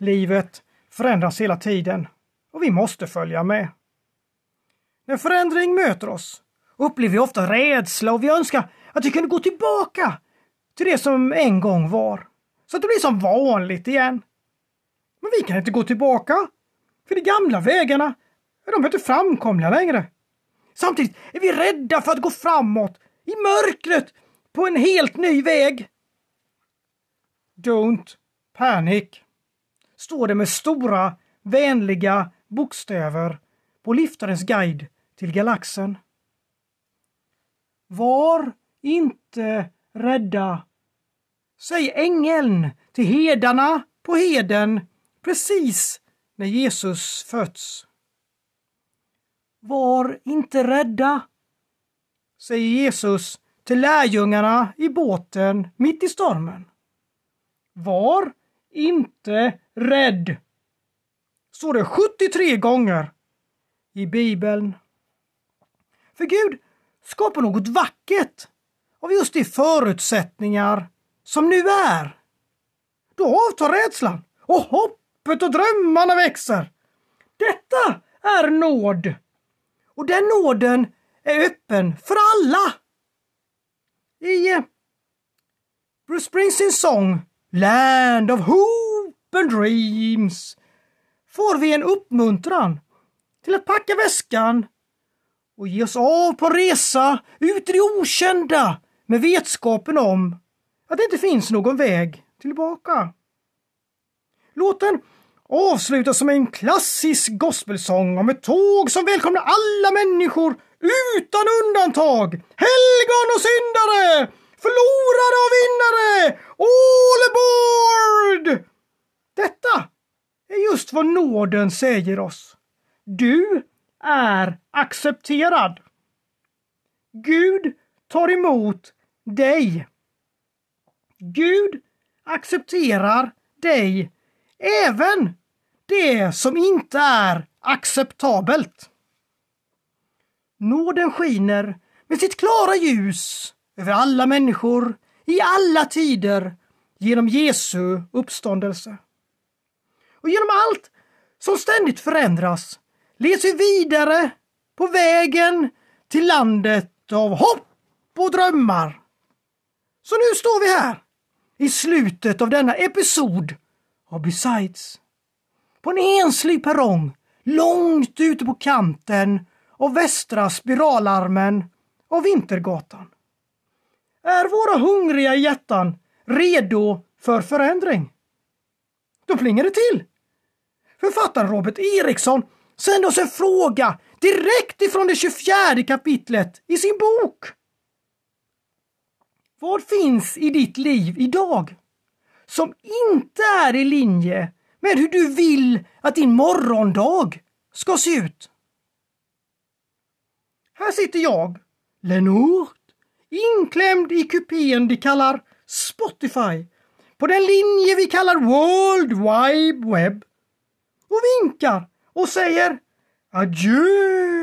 Livet förändras hela tiden och vi måste följa med. När förändring möter oss upplever vi ofta rädsla och vi önskar att vi kunde gå tillbaka till det som en gång var. Så att det blir som vanligt igen. Men vi kan inte gå tillbaka. För de gamla vägarna, de är inte framkomliga längre. Samtidigt är vi rädda för att gå framåt i mörkret på en helt ny väg. Don't panic, står det med stora vänliga bokstäver på liftarens guide till galaxen. Var inte rädda. Säg ängeln till hedarna på heden precis när Jesus föds. Var inte rädda, säger Jesus till lärjungarna i båten mitt i stormen. Var inte rädd, står det 73 gånger i Bibeln. För Gud skapar något vackert av just de förutsättningar som nu är. Då avtar rädslan och hoppet och drömmarna växer. Detta är nåd. Och den nåden är öppen för alla. I eh, Bruce Springsteens sång Land of Hope and Dreams får vi en uppmuntran till att packa väskan och ge oss av på resa ut i det okända med vetskapen om att det inte finns någon väg tillbaka. Låten avslutas som en klassisk gospelsång om ett tåg som välkomnar alla människor utan undantag. Helgon och syndare, förlorare och vinnare, all aboard! Detta är just vad nåden säger oss. Du är accepterad. Gud tar emot dig. Gud accepterar dig även det som inte är acceptabelt. Nåden skiner med sitt klara ljus över alla människor i alla tider genom Jesu uppståndelse. Och genom allt som ständigt förändras leds vi vidare på vägen till landet av hopp och drömmar. Så nu står vi här i slutet av denna episod av Besides. På en enslig perrong långt ute på kanten av västra spiralarmen av Vintergatan. Är våra hungriga hjärtan redo för förändring? Då plingar det till. Författaren Robert Eriksson sände oss en fråga direkt ifrån det 24 kapitlet i sin bok. Vad finns i ditt liv idag som inte är i linje med hur du vill att din morgondag ska se ut? Här sitter jag, Lenort, inklämd i kupén de kallar Spotify, på den linje vi kallar World Wide Web och vinkar och säger adjö.